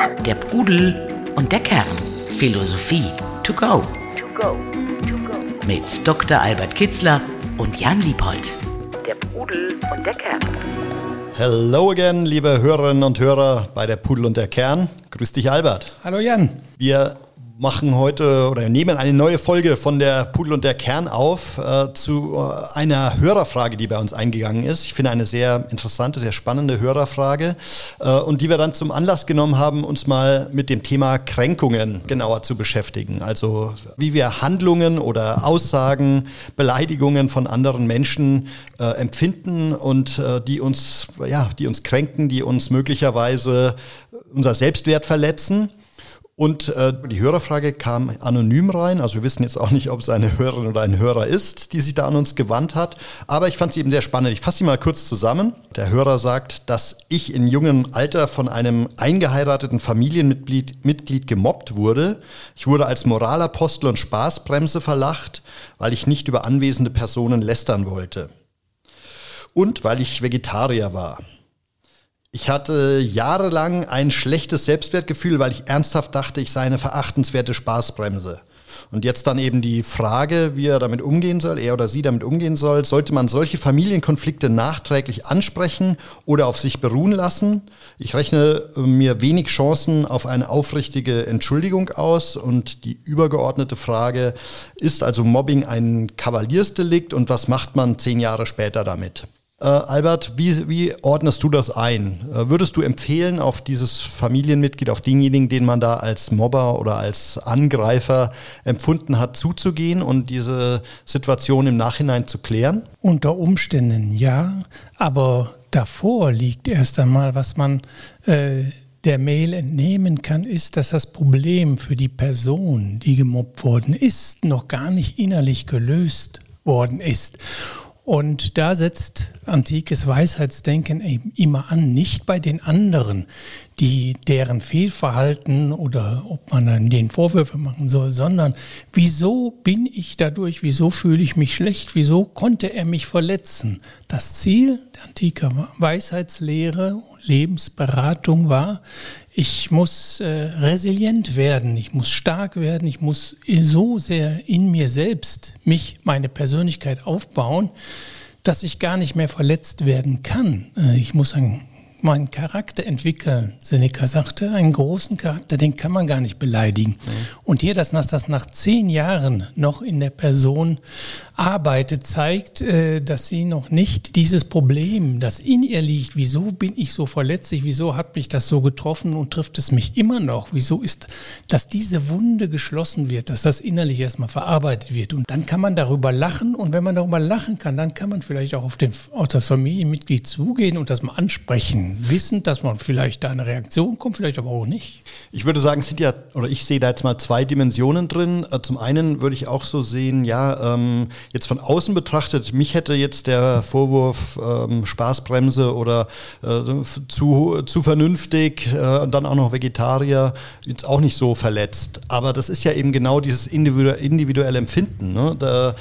Der Pudel und der Kern. Philosophie to go. To go. To go. Mit Dr. Albert Kitzler und Jan Liebold. Der Pudel und der Kern. Hello again, liebe Hörerinnen und Hörer bei der Pudel und der Kern. Grüß dich, Albert. Hallo Jan. Wir machen heute oder nehmen eine neue Folge von der Pudel und der Kern auf äh, zu äh, einer Hörerfrage, die bei uns eingegangen ist. Ich finde eine sehr interessante, sehr spannende Hörerfrage äh, und die wir dann zum Anlass genommen haben, uns mal mit dem Thema Kränkungen genauer zu beschäftigen. Also wie wir Handlungen oder Aussagen, Beleidigungen von anderen Menschen äh, empfinden und äh, die uns, ja, die uns kränken, die uns möglicherweise unser Selbstwert verletzen. Und äh, die Hörerfrage kam anonym rein. Also wir wissen jetzt auch nicht, ob es eine Hörerin oder ein Hörer ist, die sich da an uns gewandt hat. Aber ich fand sie eben sehr spannend. Ich fasse sie mal kurz zusammen. Der Hörer sagt, dass ich in jungem Alter von einem eingeheirateten Familienmitglied Mitglied gemobbt wurde. Ich wurde als Moralapostel und Spaßbremse verlacht, weil ich nicht über anwesende Personen lästern wollte. Und weil ich Vegetarier war. Ich hatte jahrelang ein schlechtes Selbstwertgefühl, weil ich ernsthaft dachte, ich sei eine verachtenswerte Spaßbremse. Und jetzt dann eben die Frage, wie er damit umgehen soll, er oder sie damit umgehen soll. Sollte man solche Familienkonflikte nachträglich ansprechen oder auf sich beruhen lassen? Ich rechne äh, mir wenig Chancen auf eine aufrichtige Entschuldigung aus. Und die übergeordnete Frage, ist also Mobbing ein Kavaliersdelikt und was macht man zehn Jahre später damit? Äh, Albert, wie, wie ordnest du das ein? Äh, würdest du empfehlen, auf dieses Familienmitglied, auf denjenigen, den man da als Mobber oder als Angreifer empfunden hat, zuzugehen und diese Situation im Nachhinein zu klären? Unter Umständen ja, aber davor liegt erst einmal, was man äh, der Mail entnehmen kann, ist, dass das Problem für die Person, die gemobbt worden ist, noch gar nicht innerlich gelöst worden ist. Und da setzt antikes Weisheitsdenken eben immer an, nicht bei den anderen, die deren Fehlverhalten oder ob man dann den Vorwürfe machen soll, sondern wieso bin ich dadurch, wieso fühle ich mich schlecht, wieso konnte er mich verletzen? Das Ziel der antiken Weisheitslehre, Lebensberatung war, ich muss äh, resilient werden, ich muss stark werden, ich muss so sehr in mir selbst mich, meine Persönlichkeit aufbauen, dass ich gar nicht mehr verletzt werden kann. Äh, ich muss ein meinen Charakter entwickeln. Seneca sagte, einen großen Charakter, den kann man gar nicht beleidigen. Mhm. Und hier, dass das nach zehn Jahren noch in der Person arbeitet, zeigt, äh, dass sie noch nicht dieses Problem, das in ihr liegt, wieso bin ich so verletzlich, wieso hat mich das so getroffen und trifft es mich immer noch, wieso ist, dass diese Wunde geschlossen wird, dass das innerlich erstmal verarbeitet wird. Und dann kann man darüber lachen und wenn man darüber lachen kann, dann kann man vielleicht auch auf, den, auf das Familienmitglied zugehen und das mal ansprechen wissend, dass man vielleicht da eine Reaktion kommt, vielleicht aber auch nicht? Ich würde sagen, es sind ja, oder ich sehe da jetzt mal zwei Dimensionen drin. Äh, zum einen würde ich auch so sehen, ja, ähm, jetzt von außen betrachtet, mich hätte jetzt der Vorwurf ähm, Spaßbremse oder äh, zu, zu vernünftig äh, und dann auch noch Vegetarier jetzt auch nicht so verletzt. Aber das ist ja eben genau dieses individuelle Empfinden. Ne? Da,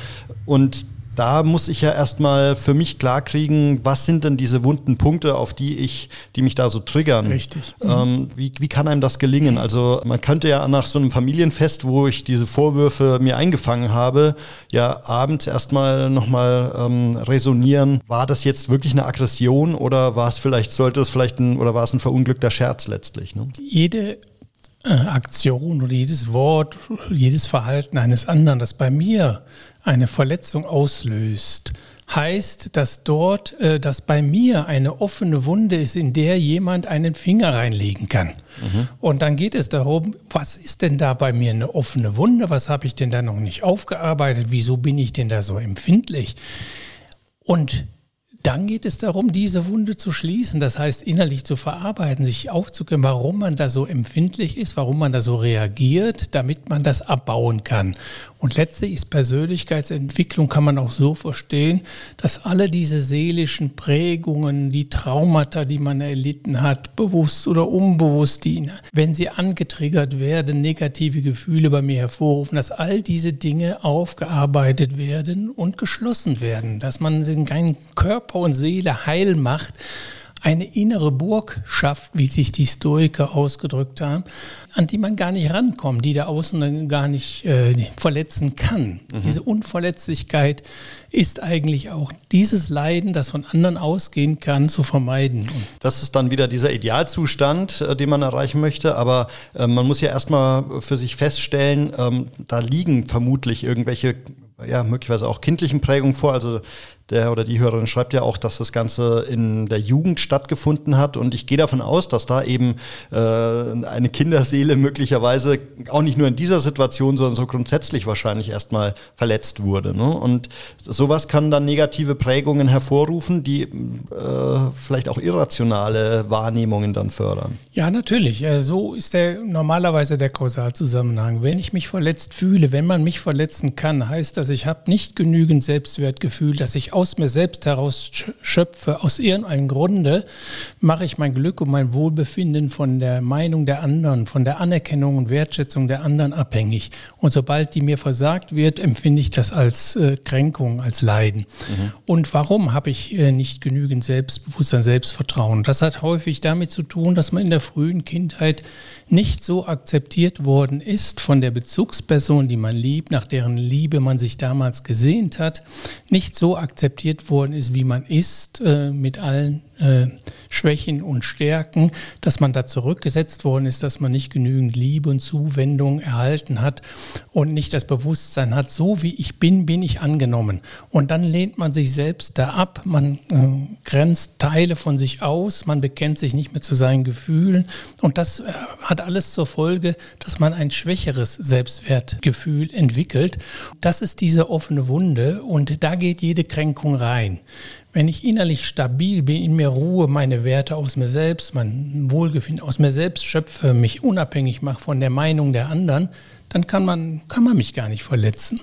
und da muss ich ja erstmal für mich klarkriegen, was sind denn diese wunden Punkte, auf die ich, die mich da so triggern. Richtig. Ähm, wie, wie kann einem das gelingen? Also man könnte ja nach so einem Familienfest, wo ich diese Vorwürfe mir eingefangen habe, ja abends erstmal nochmal ähm, resonieren, war das jetzt wirklich eine Aggression oder war es vielleicht, sollte es vielleicht ein, oder war es ein verunglückter Scherz letztlich? Ne? Jede Aktion oder jedes Wort, jedes Verhalten eines anderen, das bei mir eine Verletzung auslöst, heißt, dass dort, äh, dass bei mir eine offene Wunde ist, in der jemand einen Finger reinlegen kann. Mhm. Und dann geht es darum, was ist denn da bei mir eine offene Wunde? Was habe ich denn da noch nicht aufgearbeitet? Wieso bin ich denn da so empfindlich? Und dann geht es darum, diese Wunde zu schließen, das heißt innerlich zu verarbeiten, sich aufzuklären, warum man da so empfindlich ist, warum man da so reagiert, damit man das abbauen kann. Und letztlich ist Persönlichkeitsentwicklung, kann man auch so verstehen, dass alle diese seelischen Prägungen, die Traumata, die man erlitten hat, bewusst oder unbewusst, die, wenn sie angetriggert werden, negative Gefühle bei mir hervorrufen, dass all diese Dinge aufgearbeitet werden und geschlossen werden, dass man den Körper und Seele heil macht eine innere Burg schafft, wie sich die Stoiker ausgedrückt haben, an die man gar nicht rankommt, die der Außen gar nicht äh, verletzen kann. Mhm. Diese Unverletzlichkeit ist eigentlich auch dieses Leiden, das von anderen ausgehen kann, zu vermeiden. Das ist dann wieder dieser Idealzustand, äh, den man erreichen möchte, aber äh, man muss ja erstmal für sich feststellen, ähm, da liegen vermutlich irgendwelche ja, möglicherweise auch kindlichen Prägungen vor. Also der oder die Hörerin schreibt ja auch, dass das Ganze in der Jugend stattgefunden hat. Und ich gehe davon aus, dass da eben äh, eine Kinderseele möglicherweise auch nicht nur in dieser Situation, sondern so grundsätzlich wahrscheinlich erstmal verletzt wurde. Ne? Und sowas kann dann negative Prägungen hervorrufen, die äh, vielleicht auch irrationale Wahrnehmungen dann fördern. Ja, natürlich. So ist der normalerweise der Kausalzusammenhang. Wenn ich mich verletzt fühle, wenn man mich verletzen kann, heißt das, ich habe nicht genügend Selbstwertgefühl, dass ich aus mir selbst heraus schöpfe, aus irgendeinem Grunde, mache ich mein Glück und mein Wohlbefinden von der Meinung der anderen, von der Anerkennung und Wertschätzung der anderen abhängig. Und sobald die mir versagt wird, empfinde ich das als äh, Kränkung, als Leiden. Mhm. Und warum habe ich äh, nicht genügend Selbstbewusstsein, Selbstvertrauen? Das hat häufig damit zu tun, dass man in der frühen Kindheit nicht so akzeptiert worden ist von der Bezugsperson, die man liebt, nach deren Liebe man sich damals gesehnt hat, nicht so akzeptiert worden ist, wie man ist, äh, mit allen äh, Schwächen und Stärken, dass man da zurückgesetzt worden ist, dass man nicht genügend Liebe und Zuwendung erhalten hat und nicht das Bewusstsein hat, so wie ich bin, bin ich angenommen. Und dann lehnt man sich selbst da ab, man äh, grenzt Teile von sich aus, man bekennt sich nicht mehr zu seinen Gefühlen und das äh, hat alles zur Folge, dass man ein schwächeres Selbstwertgefühl entwickelt. Das ist diese offene Wunde und da geht jede Kränkung rein. Wenn ich innerlich stabil bin, in mir Ruhe, meine Werte aus mir selbst, mein Wohlgefinden aus mir selbst schöpfe, mich unabhängig mache von der Meinung der anderen, dann kann man, kann man mich gar nicht verletzen.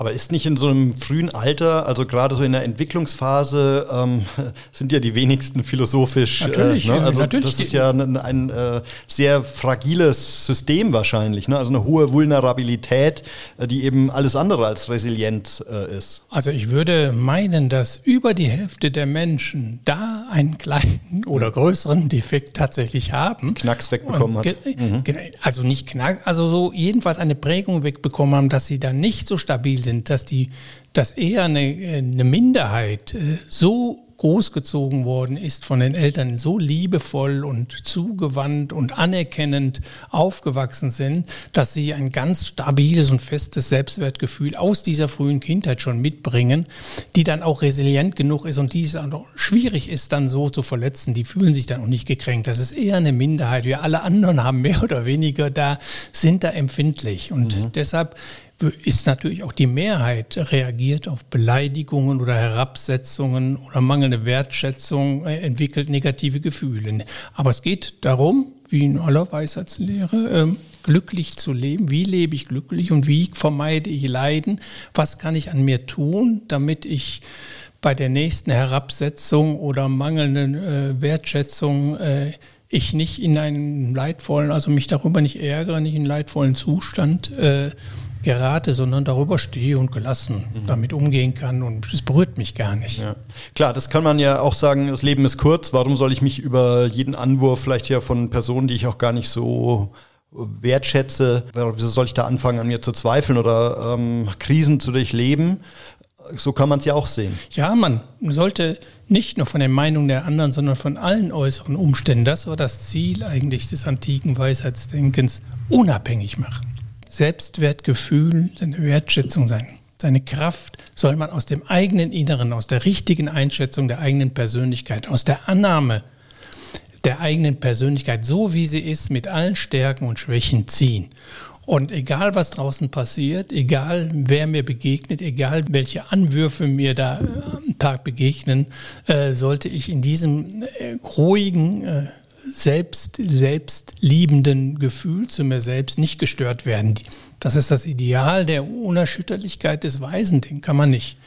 Aber ist nicht in so einem frühen Alter, also gerade so in der Entwicklungsphase, ähm, sind ja die wenigsten philosophisch. Natürlich, äh, ne? Also natürlich. das ist ja ein, ein äh, sehr fragiles System wahrscheinlich, ne? also eine hohe Vulnerabilität, äh, die eben alles andere als resilient äh, ist. Also ich würde meinen, dass über die Hälfte der Menschen da einen kleinen oder größeren Defekt tatsächlich haben. Knacks wegbekommen hat. Mhm. Also nicht Knack, also so jedenfalls eine Prägung wegbekommen haben, dass sie dann nicht so stabil sind sind, dass, die, dass eher eine, eine Minderheit äh, so großgezogen worden ist von den Eltern, so liebevoll und zugewandt und anerkennend aufgewachsen sind, dass sie ein ganz stabiles und festes Selbstwertgefühl aus dieser frühen Kindheit schon mitbringen, die dann auch resilient genug ist und die es auch schwierig ist, dann so zu verletzen. Die fühlen sich dann auch nicht gekränkt. Das ist eher eine Minderheit. Wir alle anderen haben mehr oder weniger da, sind da empfindlich. Und mhm. deshalb ist natürlich auch die Mehrheit reagiert auf Beleidigungen oder Herabsetzungen oder mangelnde Wertschätzung, äh, entwickelt negative Gefühle. Aber es geht darum, wie in aller Weisheitslehre, ähm, glücklich zu leben. Wie lebe ich glücklich und wie vermeide ich Leiden? Was kann ich an mir tun, damit ich bei der nächsten Herabsetzung oder mangelnden äh, Wertschätzung äh, ich nicht in einen leidvollen, also mich darüber nicht ärgere, nicht in einen leidvollen Zustand äh, gerate, sondern darüber stehe und gelassen mhm. damit umgehen kann und es berührt mich gar nicht. Ja. Klar, das kann man ja auch sagen, das Leben ist kurz, warum soll ich mich über jeden Anwurf vielleicht ja von Personen, die ich auch gar nicht so wertschätze, wieso soll ich da anfangen an mir zu zweifeln oder ähm, Krisen zu durchleben? So kann man es ja auch sehen. Ja, man sollte nicht nur von der Meinung der anderen, sondern von allen äußeren Umständen, das war das Ziel eigentlich des antiken Weisheitsdenkens, unabhängig machen. Selbstwertgefühl, seine Wertschätzung, sein, seine Kraft soll man aus dem eigenen Inneren, aus der richtigen Einschätzung der eigenen Persönlichkeit, aus der Annahme der eigenen Persönlichkeit, so wie sie ist, mit allen Stärken und Schwächen ziehen. Und egal, was draußen passiert, egal, wer mir begegnet, egal, welche Anwürfe mir da am Tag begegnen, äh, sollte ich in diesem äh, ruhigen, äh, selbst, selbstliebenden Gefühl zu mir selbst nicht gestört werden. Das ist das Ideal der Unerschütterlichkeit des Weisen. Den kann man nicht,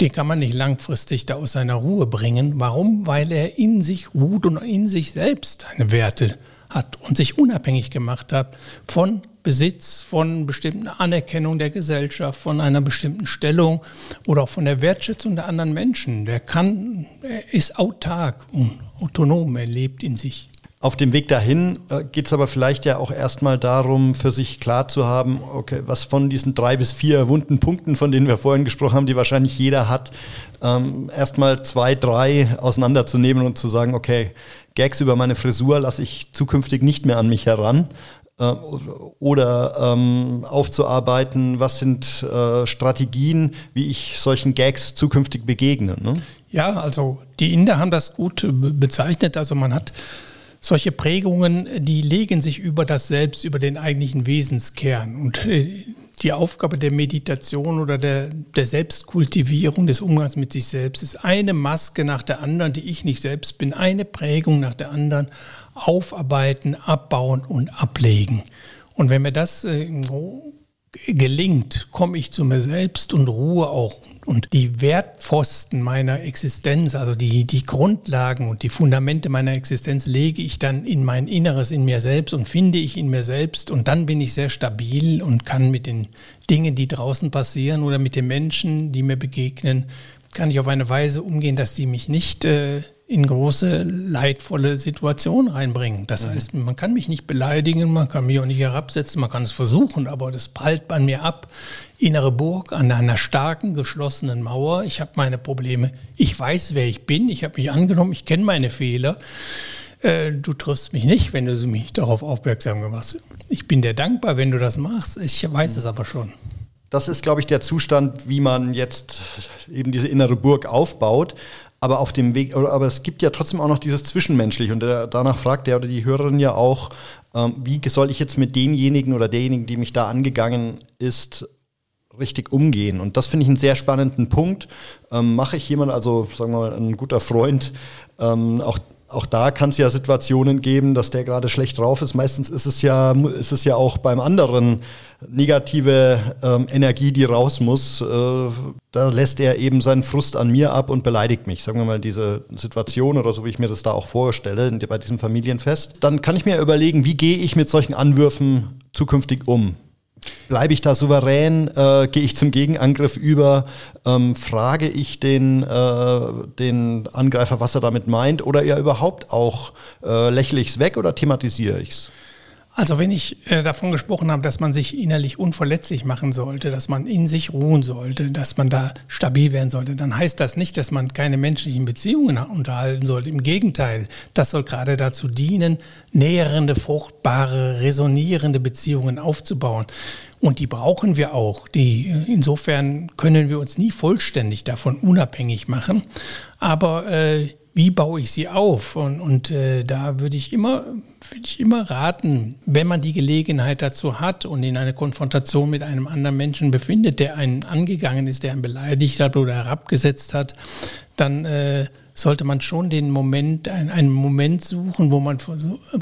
den kann man nicht langfristig da aus seiner Ruhe bringen. Warum? Weil er in sich ruht und in sich selbst seine Werte hat und sich unabhängig gemacht hat von Besitz, von bestimmten Anerkennung der Gesellschaft, von einer bestimmten Stellung oder auch von der Wertschätzung der anderen Menschen. Der kann, er ist autark und autonom, er lebt in sich. Auf dem Weg dahin äh, geht es aber vielleicht ja auch erstmal darum, für sich klar zu haben, okay, was von diesen drei bis vier wunden Punkten, von denen wir vorhin gesprochen haben, die wahrscheinlich jeder hat, ähm, erstmal zwei, drei auseinanderzunehmen und zu sagen, okay, Gags über meine Frisur lasse ich zukünftig nicht mehr an mich heran. Äh, oder ähm, aufzuarbeiten, was sind äh, Strategien, wie ich solchen Gags zukünftig begegne. Ne? Ja, also die Inder haben das gut bezeichnet. Also man hat solche Prägungen, die legen sich über das Selbst, über den eigentlichen Wesenskern. Und äh, die Aufgabe der Meditation oder der, der Selbstkultivierung, des Umgangs mit sich selbst ist eine Maske nach der anderen, die ich nicht selbst bin, eine Prägung nach der anderen aufarbeiten, abbauen und ablegen. Und wenn mir das äh, gelingt, komme ich zu mir selbst und ruhe auch. Und die Wertpfosten meiner Existenz, also die, die Grundlagen und die Fundamente meiner Existenz, lege ich dann in mein Inneres, in mir selbst und finde ich in mir selbst. Und dann bin ich sehr stabil und kann mit den Dingen, die draußen passieren oder mit den Menschen, die mir begegnen, kann ich auf eine Weise umgehen, dass die mich nicht äh, in große, leidvolle Situationen reinbringen. Das mhm. heißt, man kann mich nicht beleidigen, man kann mich auch nicht herabsetzen, man kann es versuchen, aber das prallt bei mir ab. Innere Burg an einer starken, geschlossenen Mauer. Ich habe meine Probleme. Ich weiß, wer ich bin. Ich habe mich angenommen. Ich kenne meine Fehler. Äh, du triffst mich nicht, wenn du mich darauf aufmerksam machst. Ich bin dir dankbar, wenn du das machst. Ich weiß mhm. es aber schon. Das ist, glaube ich, der Zustand, wie man jetzt eben diese innere Burg aufbaut aber auf dem Weg, aber es gibt ja trotzdem auch noch dieses Zwischenmenschliche und der, danach fragt der oder die Hörerin ja auch, ähm, wie soll ich jetzt mit demjenigen oder derjenigen, die mich da angegangen ist, richtig umgehen. Und das finde ich einen sehr spannenden Punkt. Ähm, mache ich jemand, also sagen wir mal, ein guter Freund, ähm, auch auch da kann es ja Situationen geben, dass der gerade schlecht drauf ist. Meistens ist es ja, ist es ja auch beim anderen negative ähm, Energie, die raus muss. Äh, da lässt er eben seinen Frust an mir ab und beleidigt mich. Sagen wir mal diese Situation oder so, wie ich mir das da auch vorstelle bei diesem Familienfest. Dann kann ich mir überlegen, wie gehe ich mit solchen Anwürfen zukünftig um? Bleibe ich da souverän? Äh, Gehe ich zum Gegenangriff über? Ähm, frage ich den, äh, den Angreifer, was er damit meint? Oder eher überhaupt auch äh, lächle ich es weg oder thematisiere ich es? Also wenn ich äh, davon gesprochen habe, dass man sich innerlich unverletzlich machen sollte, dass man in sich ruhen sollte, dass man da stabil werden sollte, dann heißt das nicht, dass man keine menschlichen Beziehungen unterhalten sollte. Im Gegenteil, das soll gerade dazu dienen, näherende, fruchtbare, resonierende Beziehungen aufzubauen. Und die brauchen wir auch. Die, äh, insofern können wir uns nie vollständig davon unabhängig machen. Aber äh, wie baue ich sie auf? Und, und äh, da würde ich immer würde ich immer raten, wenn man die Gelegenheit dazu hat und in einer Konfrontation mit einem anderen Menschen befindet, der einen angegangen ist, der einen beleidigt hat oder herabgesetzt hat, dann äh, sollte man schon den Moment, einen, Moment suchen, wo man,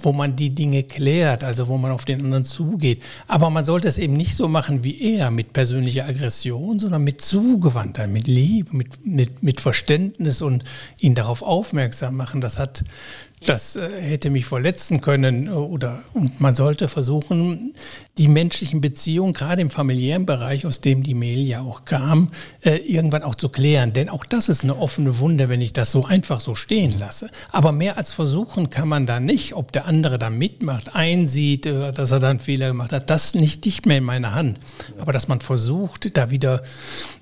wo man die Dinge klärt, also wo man auf den anderen zugeht. Aber man sollte es eben nicht so machen wie er, mit persönlicher Aggression, sondern mit Zugewandtheit, mit Liebe, mit, mit, mit Verständnis und ihn darauf aufmerksam machen. Das hat das äh, hätte mich verletzen können äh, oder und man sollte versuchen, die menschlichen Beziehungen, gerade im familiären Bereich, aus dem die Mail ja auch kam, äh, irgendwann auch zu klären. Denn auch das ist eine offene Wunde, wenn ich das so einfach so stehen lasse. Aber mehr als versuchen kann man da nicht, ob der andere da mitmacht, einsieht, dass er da einen Fehler gemacht hat, das nicht, nicht mehr in meiner Hand. Aber dass man versucht, da wieder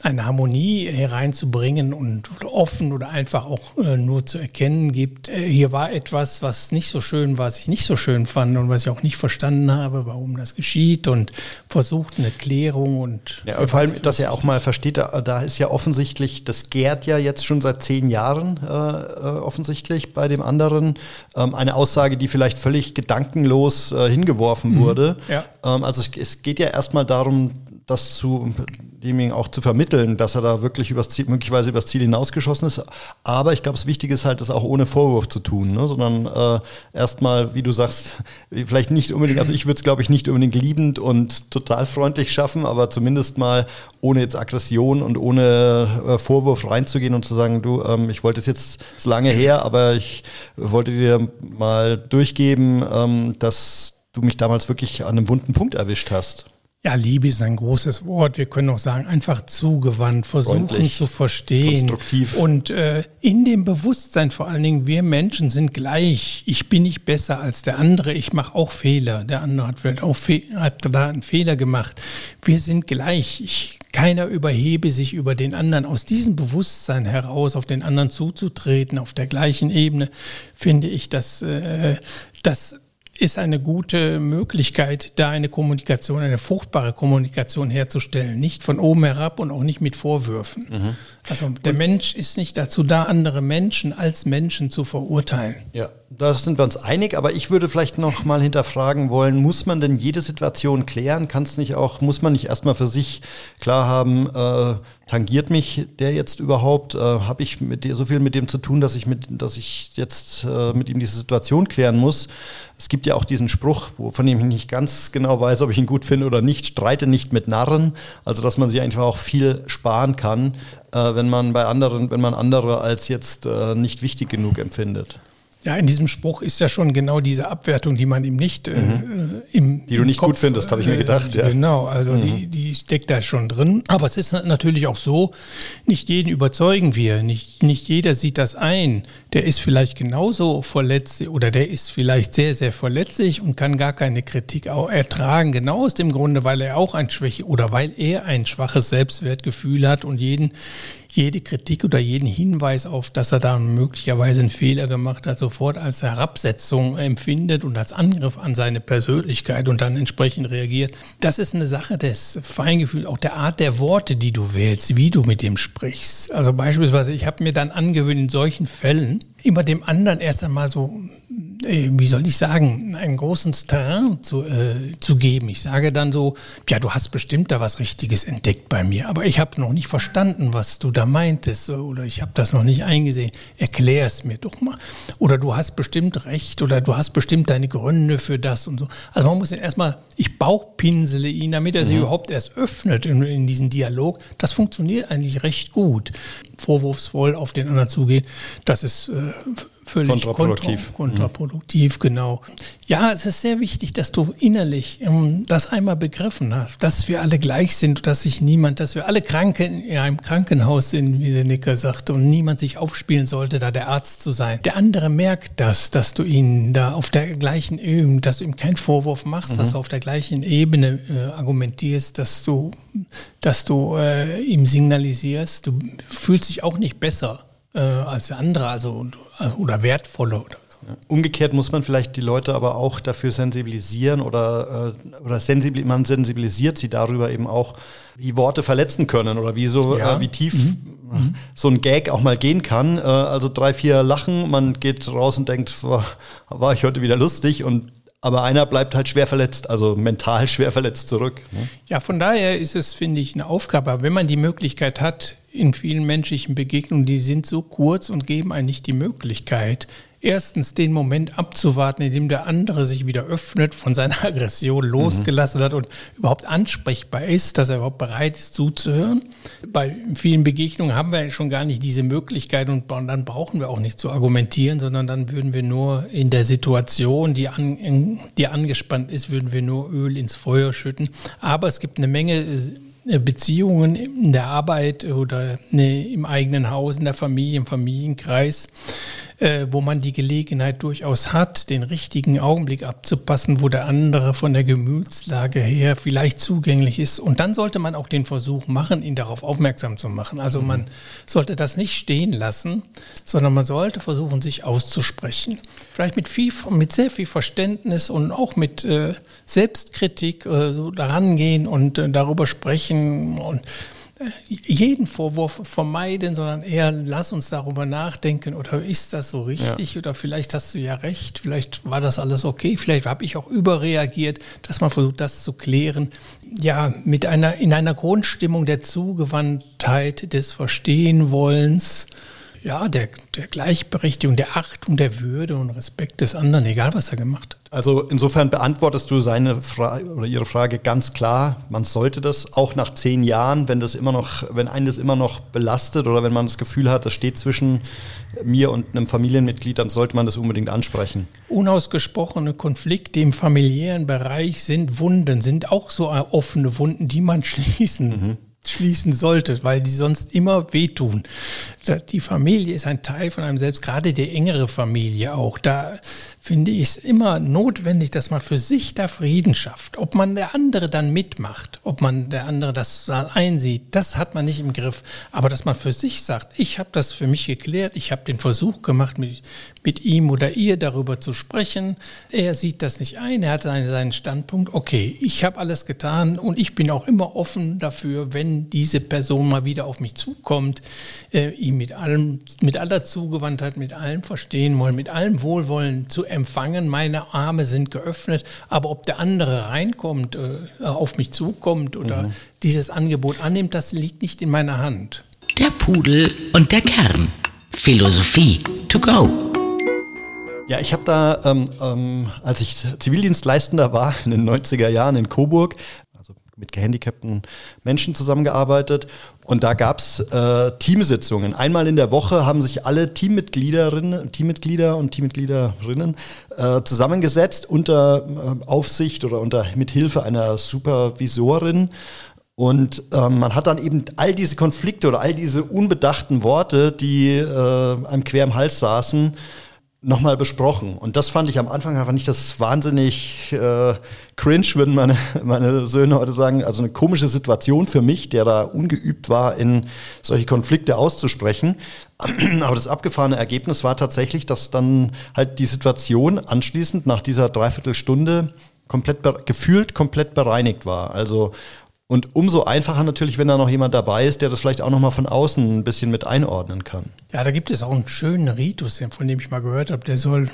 eine Harmonie hereinzubringen und offen oder einfach auch nur zu erkennen gibt, hier war etwas, etwas, was nicht so schön war, was ich nicht so schön fand und was ich auch nicht verstanden habe, warum das geschieht und versucht eine Klärung und. Ja, vor allem, dass er auch mal versteht, da, da, ist ja offensichtlich, das gärt ja jetzt schon seit zehn Jahren äh, äh, offensichtlich bei dem anderen. Ähm, eine Aussage, die vielleicht völlig gedankenlos äh, hingeworfen mhm. wurde. Ja. Ähm, also es, es geht ja erstmal darum, das zu demjenigen auch zu vermitteln, dass er da wirklich übers Ziel, möglicherweise übers Ziel hinausgeschossen ist. Aber ich glaube, das Wichtige ist halt, das auch ohne Vorwurf zu tun, ne? sondern äh, erstmal, wie du sagst, vielleicht nicht unbedingt, also ich würde es, glaube ich, nicht unbedingt liebend und total freundlich schaffen, aber zumindest mal ohne jetzt Aggression und ohne äh, Vorwurf reinzugehen und zu sagen, du, ähm, ich wollte es jetzt ist lange her, aber ich wollte dir mal durchgeben, ähm, dass du mich damals wirklich an einem wunden Punkt erwischt hast. Ja, Liebe ist ein großes Wort. Wir können auch sagen, einfach zugewandt, versuchen Freundlich, zu verstehen. konstruktiv. Und äh, in dem Bewusstsein vor allen Dingen, wir Menschen sind gleich. Ich bin nicht besser als der andere. Ich mache auch Fehler. Der andere hat vielleicht auch Fe hat da einen Fehler gemacht. Wir sind gleich. Ich, keiner überhebe sich über den anderen. Aus diesem Bewusstsein heraus auf den anderen zuzutreten, auf der gleichen Ebene, finde ich, dass äh, das ist eine gute Möglichkeit, da eine Kommunikation, eine fruchtbare Kommunikation herzustellen. Nicht von oben herab und auch nicht mit Vorwürfen. Mhm. Also der Mensch ist nicht dazu da, andere Menschen als Menschen zu verurteilen. Ja, da sind wir uns einig, aber ich würde vielleicht noch mal hinterfragen wollen, muss man denn jede Situation klären? Kann es nicht auch, muss man nicht erstmal für sich klar haben, äh, tangiert mich der jetzt überhaupt? Äh, Habe ich mit dir so viel mit dem zu tun, dass ich mit, dass ich jetzt äh, mit ihm diese Situation klären muss? Es gibt ja auch diesen Spruch, wo, von dem ich nicht ganz genau weiß, ob ich ihn gut finde oder nicht, streite nicht mit Narren. Also dass man sich einfach auch viel sparen kann, äh, wenn man bei anderen, wenn man andere als jetzt äh, nicht wichtig genug empfindet. Ja, in diesem Spruch ist ja schon genau diese Abwertung, die man ihm nicht äh, Mhm. im Die du nicht gut findest, habe ich mir gedacht, Äh, ja. Genau, also die, die steckt da schon drin. Aber es ist natürlich auch so, nicht jeden überzeugen wir, nicht, nicht jeder sieht das ein. Der ist vielleicht genauso verletzlich oder der ist vielleicht sehr, sehr verletzlich und kann gar keine Kritik auch ertragen. Genau aus dem Grunde, weil er auch ein Schwäche oder weil er ein schwaches Selbstwertgefühl hat und jeden jede Kritik oder jeden Hinweis auf, dass er da möglicherweise einen Fehler gemacht hat, sofort als Herabsetzung empfindet und als Angriff an seine Persönlichkeit und dann entsprechend reagiert. Das ist eine Sache des Feingefühls, auch der Art der Worte, die du wählst, wie du mit dem sprichst. Also beispielsweise, ich habe mir dann angewöhnt, in solchen Fällen immer dem anderen erst einmal so, wie soll ich sagen, einen großen Terrain zu, äh, zu geben. Ich sage dann so, ja, du hast bestimmt da was Richtiges entdeckt bei mir, aber ich habe noch nicht verstanden, was du da meintest oder ich habe das noch nicht eingesehen. Erklär es mir doch mal. Oder du hast bestimmt recht oder du hast bestimmt deine Gründe für das und so. Also man muss ihn erstmal, ich bauchpinsele ihn, damit er sich überhaupt erst öffnet in, in diesen Dialog. Das funktioniert eigentlich recht gut. Vorwurfsvoll auf den anderen zugehen, das ist äh, völlig Kontraproduktiv. kontra- kontraproduktiv, genau. Ja, es ist sehr wichtig, dass du innerlich ähm, das einmal begriffen hast, dass wir alle gleich sind, dass sich niemand, dass wir alle Kranken in einem Krankenhaus sind, wie der Nicker sagte, und niemand sich aufspielen sollte, da der Arzt zu sein. Der andere merkt das, dass du ihn da auf der gleichen Ebene, dass du ihm keinen Vorwurf machst, dass du auf der gleichen Ebene äh, argumentierst, dass du, dass du äh, ihm signalisierst, du fühlst dich auch nicht besser äh, als der andere, also oder wertvoller oder so. Umgekehrt muss man vielleicht die Leute aber auch dafür sensibilisieren oder, äh, oder sensibili man sensibilisiert sie darüber eben auch, wie Worte verletzen können oder wie so, Ja. äh, wie tief so ein Gag auch mal gehen kann. Äh, also drei, vier Lachen, man geht raus und denkt, war, war ich heute wieder lustig und aber einer bleibt halt schwer verletzt, also mental schwer verletzt zurück. Ne? Ja, von daher ist es, finde ich, eine Aufgabe. Aber wenn man die Möglichkeit hat, in vielen menschlichen Begegnungen, die sind so kurz und geben einem nicht die Möglichkeit, erstens den Moment abzuwarten, in dem der andere sich wieder öffnet, von seiner Aggression losgelassen hat und überhaupt ansprechbar ist, dass er überhaupt bereit ist zuzuhören. Bei vielen Begegnungen haben wir schon gar nicht diese Möglichkeit und dann brauchen wir auch nicht zu argumentieren, sondern dann würden wir nur in der Situation, die, an, die angespannt ist, würden wir nur Öl ins Feuer schütten. Aber es gibt eine Menge äh, Beziehungen in der Arbeit oder ne, im eigenen Haus, in der Familie, im Familienkreis, äh, wo man die Gelegenheit durchaus hat, den richtigen Augenblick abzupassen, wo der andere von der Gemütslage her vielleicht zugänglich ist. Und dann sollte man auch den Versuch machen, ihn darauf aufmerksam zu machen. Also man sollte das nicht stehen lassen, sondern man sollte versuchen, sich auszusprechen. Vielleicht mit viel, mit sehr viel Verständnis und auch mit äh, Selbstkritik äh, so daran gehen und äh, darüber sprechen und jeden Vorwurf vermeiden, sondern eher lass uns darüber nachdenken oder ist das so richtig oder vielleicht hast du ja recht, vielleicht war das alles okay, vielleicht habe ich auch überreagiert, dass man versucht, das zu klären. Ja, mit einer, in einer Grundstimmung der Zugewandtheit, des Verstehenwollens, ja, der, der Gleichberechtigung, der Achtung, der Würde und Respekt des anderen, egal was er gemacht hat. Also insofern beantwortest du seine Frage oder ihre Frage ganz klar. Man sollte das auch nach zehn Jahren, wenn das immer noch, wenn einen das immer noch belastet oder wenn man das Gefühl hat, das steht zwischen mir und einem Familienmitglied, dann sollte man das unbedingt ansprechen. Unausgesprochene Konflikte im familiären Bereich sind Wunden, sind auch so offene Wunden, die man schließen mhm schließen sollte, weil die sonst immer wehtun. Die Familie ist ein Teil von einem selbst, gerade die engere Familie auch. Da finde ich es immer notwendig, dass man für sich da Frieden schafft. Ob man der andere dann mitmacht, ob man der andere das einsieht, das hat man nicht im Griff. Aber dass man für sich sagt, ich habe das für mich geklärt, ich habe den Versuch gemacht, mit, mit ihm oder ihr darüber zu sprechen. Er sieht das nicht ein, er hat seinen, seinen Standpunkt. Okay, ich habe alles getan und ich bin auch immer offen dafür, wenn diese Person mal wieder auf mich zukommt, äh, ihm mit allem, mit aller Zugewandtheit, mit allem Verstehen wollen, mit allem Wohlwollen zu empfangen, meine Arme sind geöffnet, aber ob der andere reinkommt, äh, auf mich zukommt oder mhm. dieses Angebot annimmt, das liegt nicht in meiner Hand. Der Pudel und der Kern. Philosophie to go. Ja, ich habe da, ähm, ähm, als ich Zivildienstleistender war in den 90er Jahren in Coburg, mit gehandicapten Menschen zusammengearbeitet und da gab's äh, Teamsitzungen. Einmal in der Woche haben sich alle Teammitgliederinnen, Teammitglieder und Teammitgliederinnen äh, zusammengesetzt unter äh, Aufsicht oder unter Mithilfe einer Supervisorin. Und ähm, man hat dann eben all diese Konflikte oder all diese unbedachten Worte, die äh, einem quer im Hals saßen, nochmal besprochen. Und das fand ich am Anfang einfach nicht das wahnsinnig äh, cringe, würden meine, meine Söhne heute sagen. Also eine komische Situation für mich, der da ungeübt war, in solche Konflikte auszusprechen. Aber das abgefahrene Ergebnis war tatsächlich, dass dann halt die Situation anschließend nach dieser Dreiviertelstunde komplett gefühlt komplett bereinigt war. Also und umso einfacher natürlich, wenn da noch jemand dabei ist, der das vielleicht auch nochmal von außen ein bisschen mit einordnen kann. Ja, da gibt es auch einen schönen Ritus, von dem ich mal gehört habe, der soll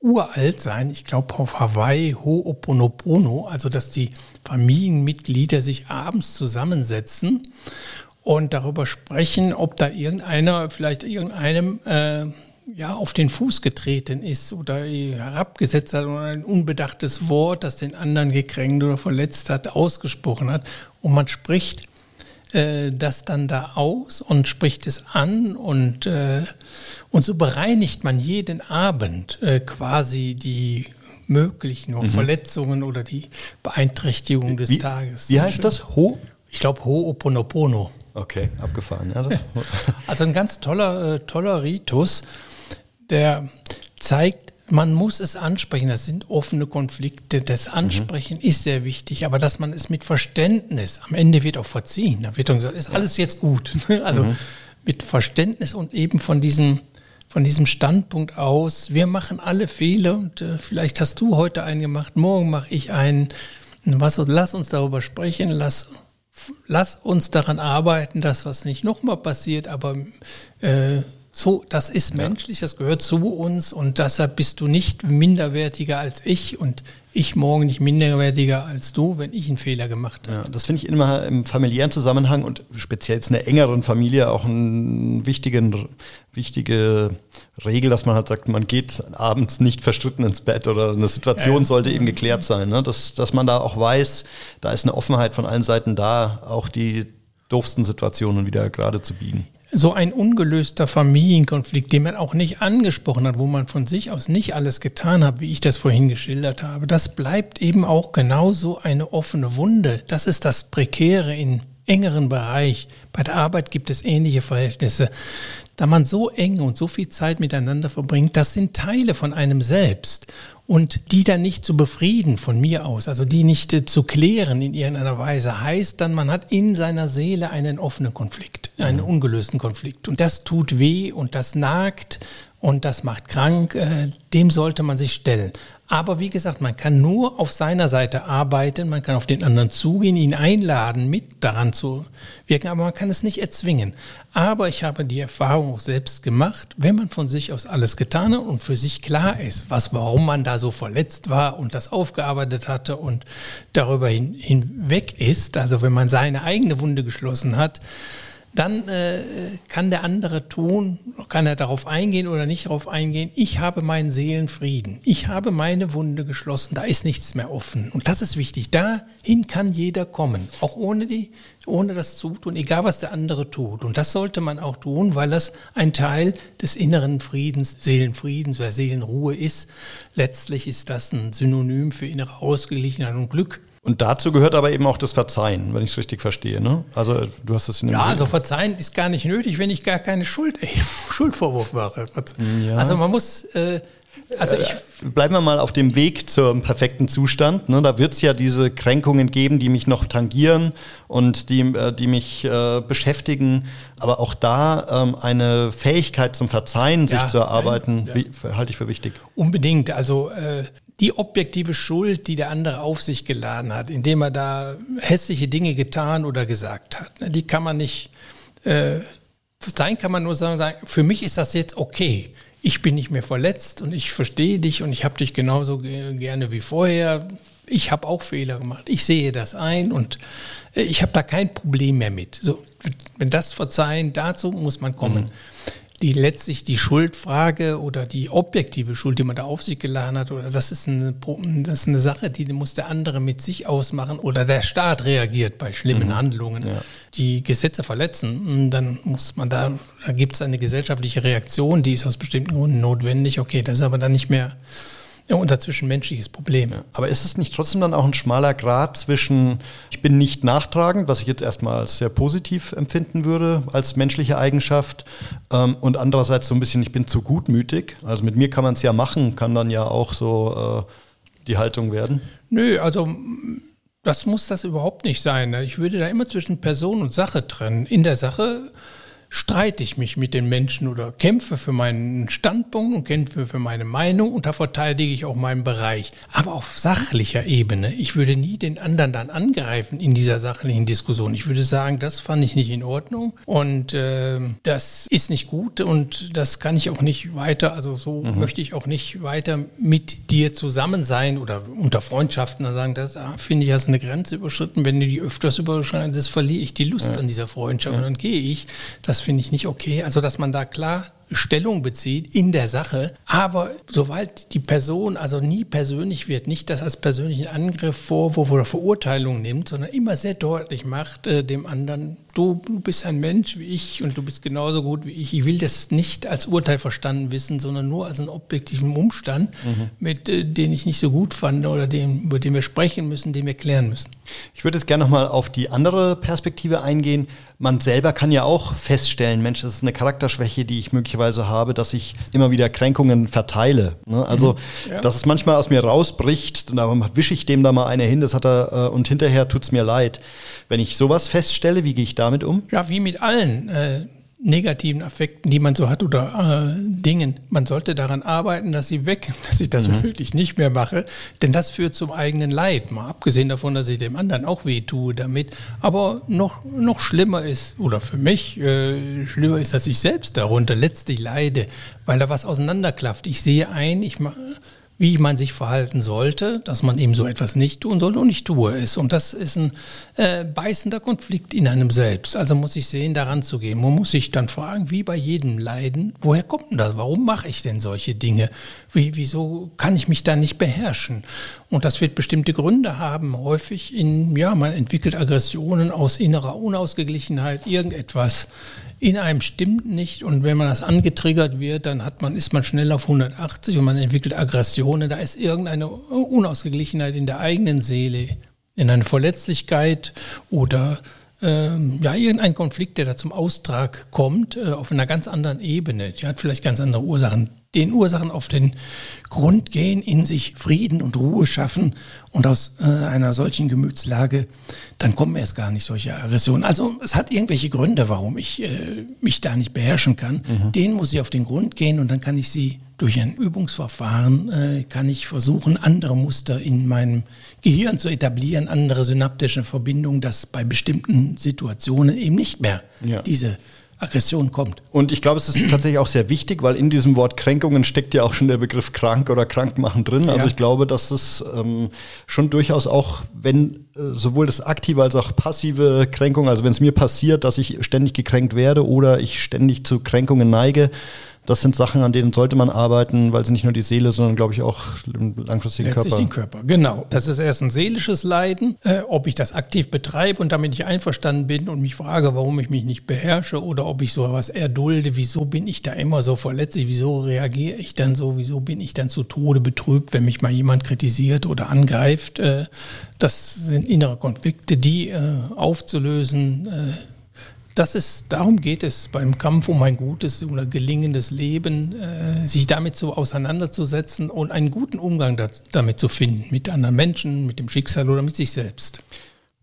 uralt sein. Ich glaube auf Hawaii, Ho'oponopono, also dass die Familienmitglieder sich abends zusammensetzen und darüber sprechen, ob da irgendeiner, vielleicht irgendeinem äh, ja, auf den Fuß getreten ist oder herabgesetzt hat oder ein unbedachtes Wort, das den anderen gekränkt oder verletzt hat, ausgesprochen hat. Und man spricht äh, das dann da aus und spricht es an und, äh, und so bereinigt man jeden Abend äh, quasi die möglichen mhm. Verletzungen oder die Beeinträchtigung des wie, Tages. Wie heißt das? Ho? Ich glaube Ho'oponopono. Okay, abgefahren. Ja, also ein ganz toller, äh, toller Ritus der zeigt, man muss es ansprechen. Das sind offene Konflikte. Das mhm. Ansprechen mhm. ist sehr wichtig, aber dass man es mit Verständnis, am Ende wird auch verziehen. Da wird dann gesagt, ist alles jetzt gut. Also mhm. mit Verständnis und eben von diesem, von diesem Standpunkt aus, wir machen alle Fehler und äh, vielleicht hast du heute einen gemacht, morgen mache ich einen. Was, lass uns darüber sprechen, lass, lass uns daran arbeiten, dass was nicht nochmal passiert, aber äh, so, das ist menschlich, das gehört zu uns und deshalb bist du nicht minderwertiger als ich und ich morgen nicht minderwertiger als du, wenn ich einen Fehler gemacht habe. Ja, das finde ich immer im familiären Zusammenhang und speziell in einer engeren Familie auch eine wichtige, wichtige Regel, dass man halt sagt, man geht abends nicht verstritten ins Bett oder eine Situation ja, sollte eben geklärt sein. Ne? Dass, dass man da auch weiß, da ist eine Offenheit von allen Seiten da, auch die doofsten Situationen wieder gerade zu biegen so ein ungelöster Familienkonflikt, den man auch nicht angesprochen hat, wo man von sich aus nicht alles getan hat, wie ich das vorhin geschildert habe, das bleibt eben auch genauso eine offene Wunde. Das ist das Prekäre in engeren Bereich. Bei der Arbeit gibt es ähnliche Verhältnisse. Da man so eng und so viel Zeit miteinander verbringt, das sind Teile von einem selbst und die dann nicht zu befrieden von mir aus, also die nicht äh, zu klären in irgendeiner Weise, heißt dann, man hat in seiner Seele einen offenen Konflikt, einen ungelösten Konflikt. Und das tut weh und das nagt und das macht krank. Äh, dem sollte man sich stellen. Aber wie gesagt, man kann nur auf seiner Seite arbeiten, man kann auf den anderen zugehen, ihn einladen, mit daran zu wirken, aber man kann es nicht erzwingen. Aber ich habe die Erfahrung auch selbst gemacht, wenn man von sich aus alles getan hat und für sich klar ist, was, warum man da so verletzt war und das aufgearbeitet hatte und darüber hin, hinweg ist, also wenn man seine eigene Wunde geschlossen hat, dann äh, kann der andere tun, kann er darauf eingehen oder nicht darauf eingehen, ich habe meinen Seelenfrieden, ich habe meine Wunde geschlossen, da ist nichts mehr offen. Und das ist wichtig, dahin kann jeder kommen, auch ohne, die, ohne das Zutun, egal was der andere tut. Und das sollte man auch tun, weil das ein Teil des inneren Friedens, Seelenfriedens oder Seelenruhe ist. Letztlich ist das ein Synonym für innere Ausgeglichenheit und Glück. Und dazu gehört aber eben auch das Verzeihen, wenn ich es richtig verstehe. Ne? Also du hast es in dem Ja, also Verzeihen ist gar nicht nötig, wenn ich gar keine Schuld, ey, Schuldvorwurf mache. Ja. Also man muss. Äh, also ich äh, Bleiben wir mal auf dem Weg zum perfekten Zustand. Ne? Da wird es ja diese Kränkungen geben, die mich noch tangieren und die, äh, die mich äh, beschäftigen. Aber auch da ähm, eine Fähigkeit zum Verzeihen ja, sich zu erarbeiten, ja. wie, halte ich für wichtig. Unbedingt. Also äh, die objektive Schuld, die der andere auf sich geladen hat, indem er da hässliche Dinge getan oder gesagt hat, ne, die kann man nicht, äh, sein kann man nur sagen, für mich ist das jetzt okay. Ich bin nicht mehr verletzt und ich verstehe dich und ich habe dich genauso gerne wie vorher. Ich habe auch Fehler gemacht. Ich sehe das ein und äh, ich habe da kein Problem mehr mit. So, wenn das Verzeihen, dazu muss man kommen. Mhm die letztlich die Schuldfrage oder die objektive Schuld, die man da auf sich geladen hat, oder das ist eine, das ist eine Sache, die muss der andere mit sich ausmachen oder der Staat reagiert bei schlimmen mhm. Handlungen, ja. die Gesetze verletzen, dann muss man da, da gibt es eine gesellschaftliche Reaktion, die ist aus bestimmten Gründen notwendig. Okay, das ist aber dann nicht mehr ja, unser zwischenmenschliches Problem. Aber ist es nicht trotzdem dann auch ein schmaler Grad zwischen, ich bin nicht nachtragend, was ich jetzt erstmal als sehr positiv empfinden würde, als menschliche Eigenschaft, ähm, und andererseits so ein bisschen, ich bin zu gutmütig. Also mit mir kann man es ja machen, kann dann ja auch so äh, die Haltung werden. Nö, also das muss das überhaupt nicht sein. Ne? Ich würde da immer zwischen Person und Sache trennen. In der Sache streite ich mich mit den Menschen oder kämpfe für meinen Standpunkt und kämpfe für meine Meinung und da verteidige ich auch meinen Bereich. Aber auf sachlicher Ebene. Ich würde nie den anderen dann angreifen in dieser sachlichen Diskussion. Ich würde sagen, das fand ich nicht in Ordnung und äh, das ist nicht gut und das kann ich auch nicht weiter, also so mhm. möchte ich auch nicht weiter mit dir zusammen sein oder unter Freundschaften dann sagen, das ah, finde ich, hast eine Grenze überschritten. Wenn du die öfters überschreitest, verliere ich die Lust ja. an dieser Freundschaft ja. und dann gehe ich. Das finde ich nicht okay. Also, dass man da klar Stellung bezieht in der Sache. Aber sobald die Person also nie persönlich wird, nicht das als persönlichen Angriff, Vorwurf oder Verurteilung nimmt, sondern immer sehr deutlich macht äh, dem anderen, du, du bist ein Mensch wie ich und du bist genauso gut wie ich. Ich will das nicht als Urteil verstanden wissen, sondern nur als einen objektiven Umstand, mhm. mit äh, den ich nicht so gut fand oder dem, über den wir sprechen müssen, den wir klären müssen. Ich würde jetzt gerne nochmal auf die andere Perspektive eingehen. Man selber kann ja auch feststellen, Mensch, das ist eine Charakterschwäche, die ich möglicherweise habe, dass ich immer wieder Kränkungen verteile. Ne? Also, mhm. ja. dass es manchmal aus mir rausbricht, da wische ich dem da mal eine hin, das hat er, äh, und hinterher tut es mir leid. Wenn ich sowas feststelle, wie gehe ich damit um? Ja, wie mit allen. Äh negativen Affekten, die man so hat oder äh, Dingen. Man sollte daran arbeiten, dass sie weg, dass ich das mhm. wirklich nicht mehr mache, denn das führt zum eigenen Leid. Mal abgesehen davon, dass ich dem anderen auch weh tue damit. Aber noch, noch schlimmer ist, oder für mich äh, schlimmer ist, dass ich selbst darunter letztlich leide, weil da was auseinanderklafft. Ich sehe ein, ich mache wie man sich verhalten sollte, dass man eben so etwas nicht tun sollte und ich tue es. Und das ist ein äh, beißender Konflikt in einem selbst. Also muss ich sehen, daran zu gehen. Man muss sich dann fragen, wie bei jedem Leiden, woher kommt denn das? Warum mache ich denn solche Dinge? Wie, wieso kann ich mich da nicht beherrschen? Und das wird bestimmte Gründe haben. Häufig in, ja, man entwickelt Aggressionen aus innerer Unausgeglichenheit, irgendetwas in einem stimmt nicht und wenn man das angetriggert wird, dann hat man, ist man schnell auf 180 und man entwickelt Aggressionen. Da ist irgendeine Unausgeglichenheit in der eigenen Seele, in eine Verletzlichkeit oder ähm, ja, irgendein Konflikt, der da zum Austrag kommt, äh, auf einer ganz anderen Ebene. Die hat vielleicht ganz andere Ursachen den Ursachen auf den Grund gehen, in sich Frieden und Ruhe schaffen und aus äh, einer solchen Gemütslage, dann kommen erst gar nicht solche Aggressionen. Also es hat irgendwelche Gründe, warum ich äh, mich da nicht beherrschen kann. Mhm. Den muss ich auf den Grund gehen und dann kann ich sie durch ein Übungsverfahren, äh, kann ich versuchen, andere Muster in meinem Gehirn zu etablieren, andere synaptische Verbindungen, dass bei bestimmten Situationen eben nicht mehr ja. diese Aggression kommt. Und ich glaube, es ist tatsächlich auch sehr wichtig, weil in diesem Wort Kränkungen steckt ja auch schon der Begriff krank oder krankmachen drin. Also Ja. ich glaube, dass es ähm, schon durchaus auch, wenn äh, sowohl das aktive als auch passive Kränkung, also wenn es mir passiert, dass ich ständig gekränkt werde oder ich ständig zu Kränkungen neige, das sind Sachen, an denen sollte man arbeiten, weil sie nicht nur die Seele, sondern glaube ich auch langfristigen Körper. den Körper, genau. Das ist erst ein seelisches Leiden, äh, ob ich das aktiv betreibe und damit nicht einverstanden bin und mich frage, warum ich mich nicht beherrsche oder ob ich sowas erdulde, wieso bin ich da immer so verletzlich, wieso reagiere ich dann so, wieso bin ich dann zu Tode betrübt, wenn mich mal jemand kritisiert oder angreift. Äh, das sind innere Konflikte, die äh, aufzulösen. Das ist, darum geht es beim Kampf um ein gutes oder gelingendes Leben, äh, sich damit so auseinanderzusetzen und einen guten Umgang da, damit zu finden, mit anderen Menschen, mit dem Schicksal oder mit sich selbst.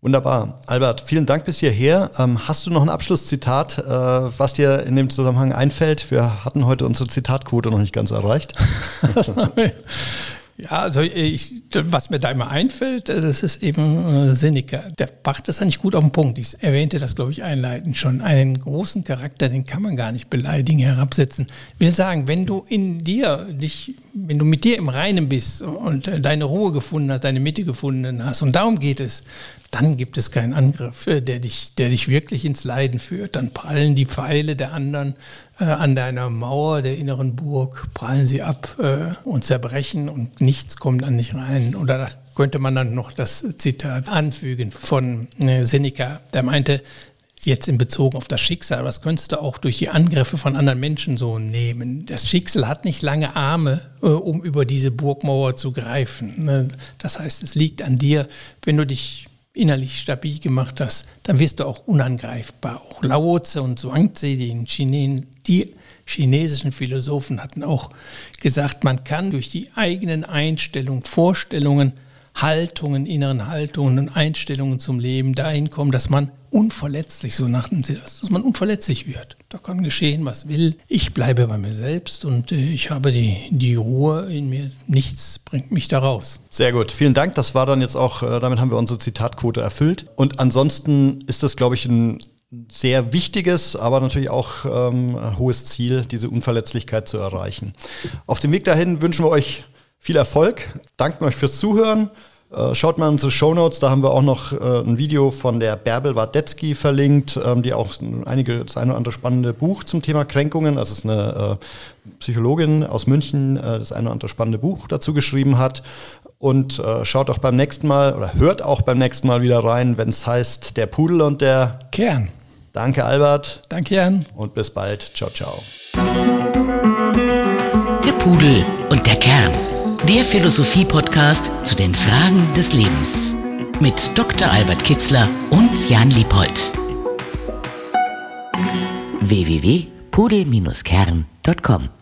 Wunderbar. Albert, vielen Dank bis hierher. Ähm, hast du noch ein Abschlusszitat, äh, was dir in dem Zusammenhang einfällt? Wir hatten heute unsere Zitatquote noch nicht ganz erreicht. Ja, also ich, was mir da immer einfällt, äh, das ist eben äh, Seneca. Der brachte das eigentlich gut auf den Punkt. Ich erwähnte das, glaube ich, einleitend schon. Einen großen Charakter, den kann man gar nicht beleidigen, herabsetzen. Ich will sagen, wenn du in dir dich, wenn du mit dir im Reinen bist und deine Ruhe gefunden hast, deine Mitte gefunden hast, und darum geht es, dann gibt es keinen Angriff, äh, der dich, der dich wirklich ins Leiden führt. Dann prallen die Pfeile der anderen äh, an deiner Mauer der inneren Burg, prallen sie ab äh, und zerbrechen und nichts kommt an dich rein. Oder da könnte man dann noch das Zitat anfügen von äh, Seneca, der meinte, jetzt in Bezug auf das Schicksal, was könntest du auch durch die Angriffe von anderen Menschen so nehmen? Das Schicksal hat nicht lange Arme, äh, um über diese Burgmauer zu greifen. Ne? Das heißt, es liegt an dir, wenn du dich innerlich stabil gemacht hast, dann wirst du auch unangreifbar. Auch Lao Tse und Zhuangzi, die, in Chinen, die chinesischen Philosophen hatten auch gesagt, man kann durch die eigenen Einstellungen, Vorstellungen, Haltungen, inneren Haltungen und Einstellungen zum Leben dahin kommen, dass man unverletzlich, so nannten sie das, dass man unverletzlich wird. Da kann geschehen, was will. Ich bleibe bei mir selbst und äh, ich habe die, die Ruhe in mir. Nichts bringt mich da raus. Sehr gut, vielen Dank. Das war dann jetzt auch, äh, damit haben wir unsere Zitatquote erfüllt. Und ansonsten ist das, glaube ich, ein sehr wichtiges, aber natürlich auch ähm, ein hohes Ziel, diese Unverletzlichkeit zu erreichen. Auf dem Weg dahin wünschen wir euch viel Erfolg, danken euch fürs Zuhören. Äh, Schaut mal in unsere Shownotes, da haben wir auch noch äh, ein Video von der Bärbel Wadetzky verlinkt, ähm, die auch einige, das eine oder andere spannende Buch zum Thema Kränkungen, also es ist eine äh, Psychologin aus München, das eine oder andere spannende Buch dazu geschrieben hat. Und schaut auch beim nächsten Mal oder hört auch beim nächsten Mal wieder rein, wenn es heißt Der Pudel und der. Kern. Danke, Albert, Danke, Jan. und bis bald. Ciao, ciao. Der Pudel und der Kern. Der Philosophie-Podcast zu den Fragen des Lebens. Mit Dr. Albert Kitzler und Jan Liebold. www.pudel-kern.com